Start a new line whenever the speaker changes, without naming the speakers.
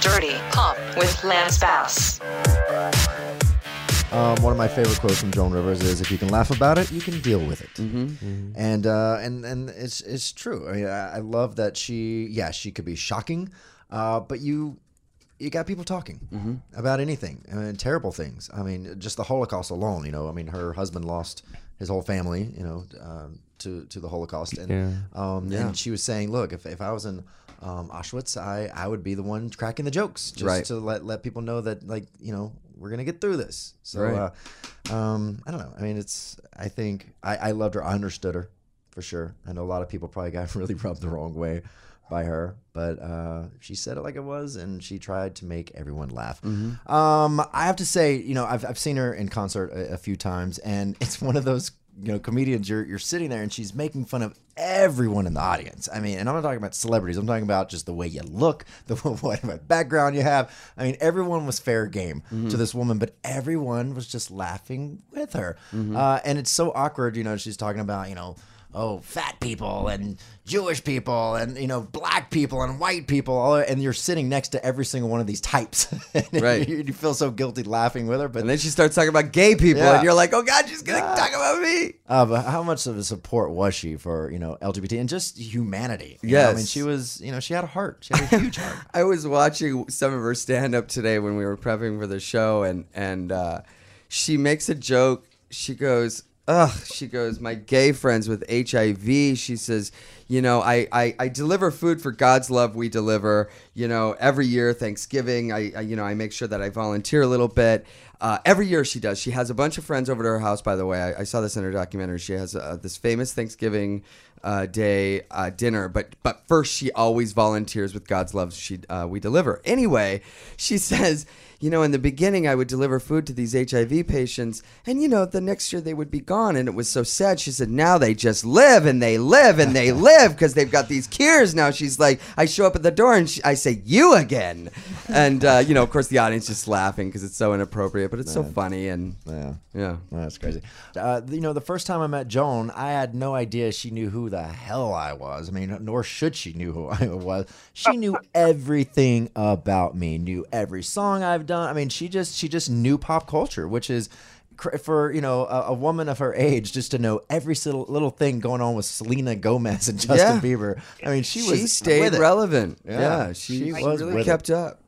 Dirty Pop with Lance Bass.
Um, one of my favorite quotes from Joan Rivers is, "If you can laugh about it, you can deal with it." Mm-hmm. And uh, and and it's it's true. I mean, I, I love that she. Yeah, she could be shocking, uh, but you you got people talking about anything I mean, terrible things. I mean, just the Holocaust alone. You know, I mean, her husband lost his whole family. You know, um, to to the Holocaust, and
Yeah.
um, and she was saying, "Look, if, if I was in um, Auschwitz, I, I would be the one cracking the jokes, just
Right.
to let let people know that, like, you know, we're gonna get through this." So,
Right.
uh, um, I don't know. I mean, it's. I think I, I loved her. I understood her for sure. I know a lot of people probably got really rubbed the wrong way by her, but uh, she said it like it was, and she tried to make everyone laugh. Um, I have to say, you know, I've, I've seen her in concert a, a few times, and it's one of those you know comedians. You're you're sitting there, and she's making fun of everyone in the audience. I mean, and I'm not talking about celebrities. I'm talking about just the way you look, the what background you have. I mean, everyone was fair game to this woman, but everyone was just laughing with her, uh, and it's so awkward. You know, she's talking about you know oh, fat people and Jewish people and you know black people and white people, all, and you're sitting next to every single one of these types. And
Right.
you, you feel so guilty laughing with her, but
And then she starts talking about gay people,
Yeah.
and you're like, oh God, she's gonna
Yeah.
talk about me.
uh, but how much of a support was she for you know LGBT and just humanity? Know, I mean, she was you know she had a heart. She had a huge heart.
I was watching some of her stand up today when we were prepping for the show, and and uh, she makes a joke. She goes, "Ugh," she goes, "My gay friends with HIV." She says, "You know, I I, I deliver food for God's love. We deliver. You know, every year Thanksgiving, I, I you know I make sure that I volunteer a little bit." Uh, every year she does. She has a bunch of friends over to her house. By the way, I, I saw this in her documentary. She has uh, this famous Thanksgiving uh, Day uh, dinner, but but first she always volunteers with God's love. She uh, we deliver anyway. She says, you know, in the beginning I would deliver food to these HIV patients, and you know the next year they would be gone, and it was so sad. She said, now they just live and they live and they live because they've got these cures now. She's like, I show up at the door and she, I say, you again, and uh, you know, of course, the audience just laughing because it's so inappropriate, but it's so funny and
Yeah.
yeah.
That's crazy. Uh, you know, the first time I met Joan, I had no idea she knew who the hell I was. I mean, nor should she knew who I was. She knew everything about me. Knew every song I've done. I mean, she just she just knew pop culture, which is cr- for you know a, a woman of her age just to know every little, little thing going on with Selena Gomez and Justin
Yeah.
Bieber. I mean, she was
She stayed
with it.
relevant.
Yeah,
Yeah, she,
she
she
was
really
with it.
kept up.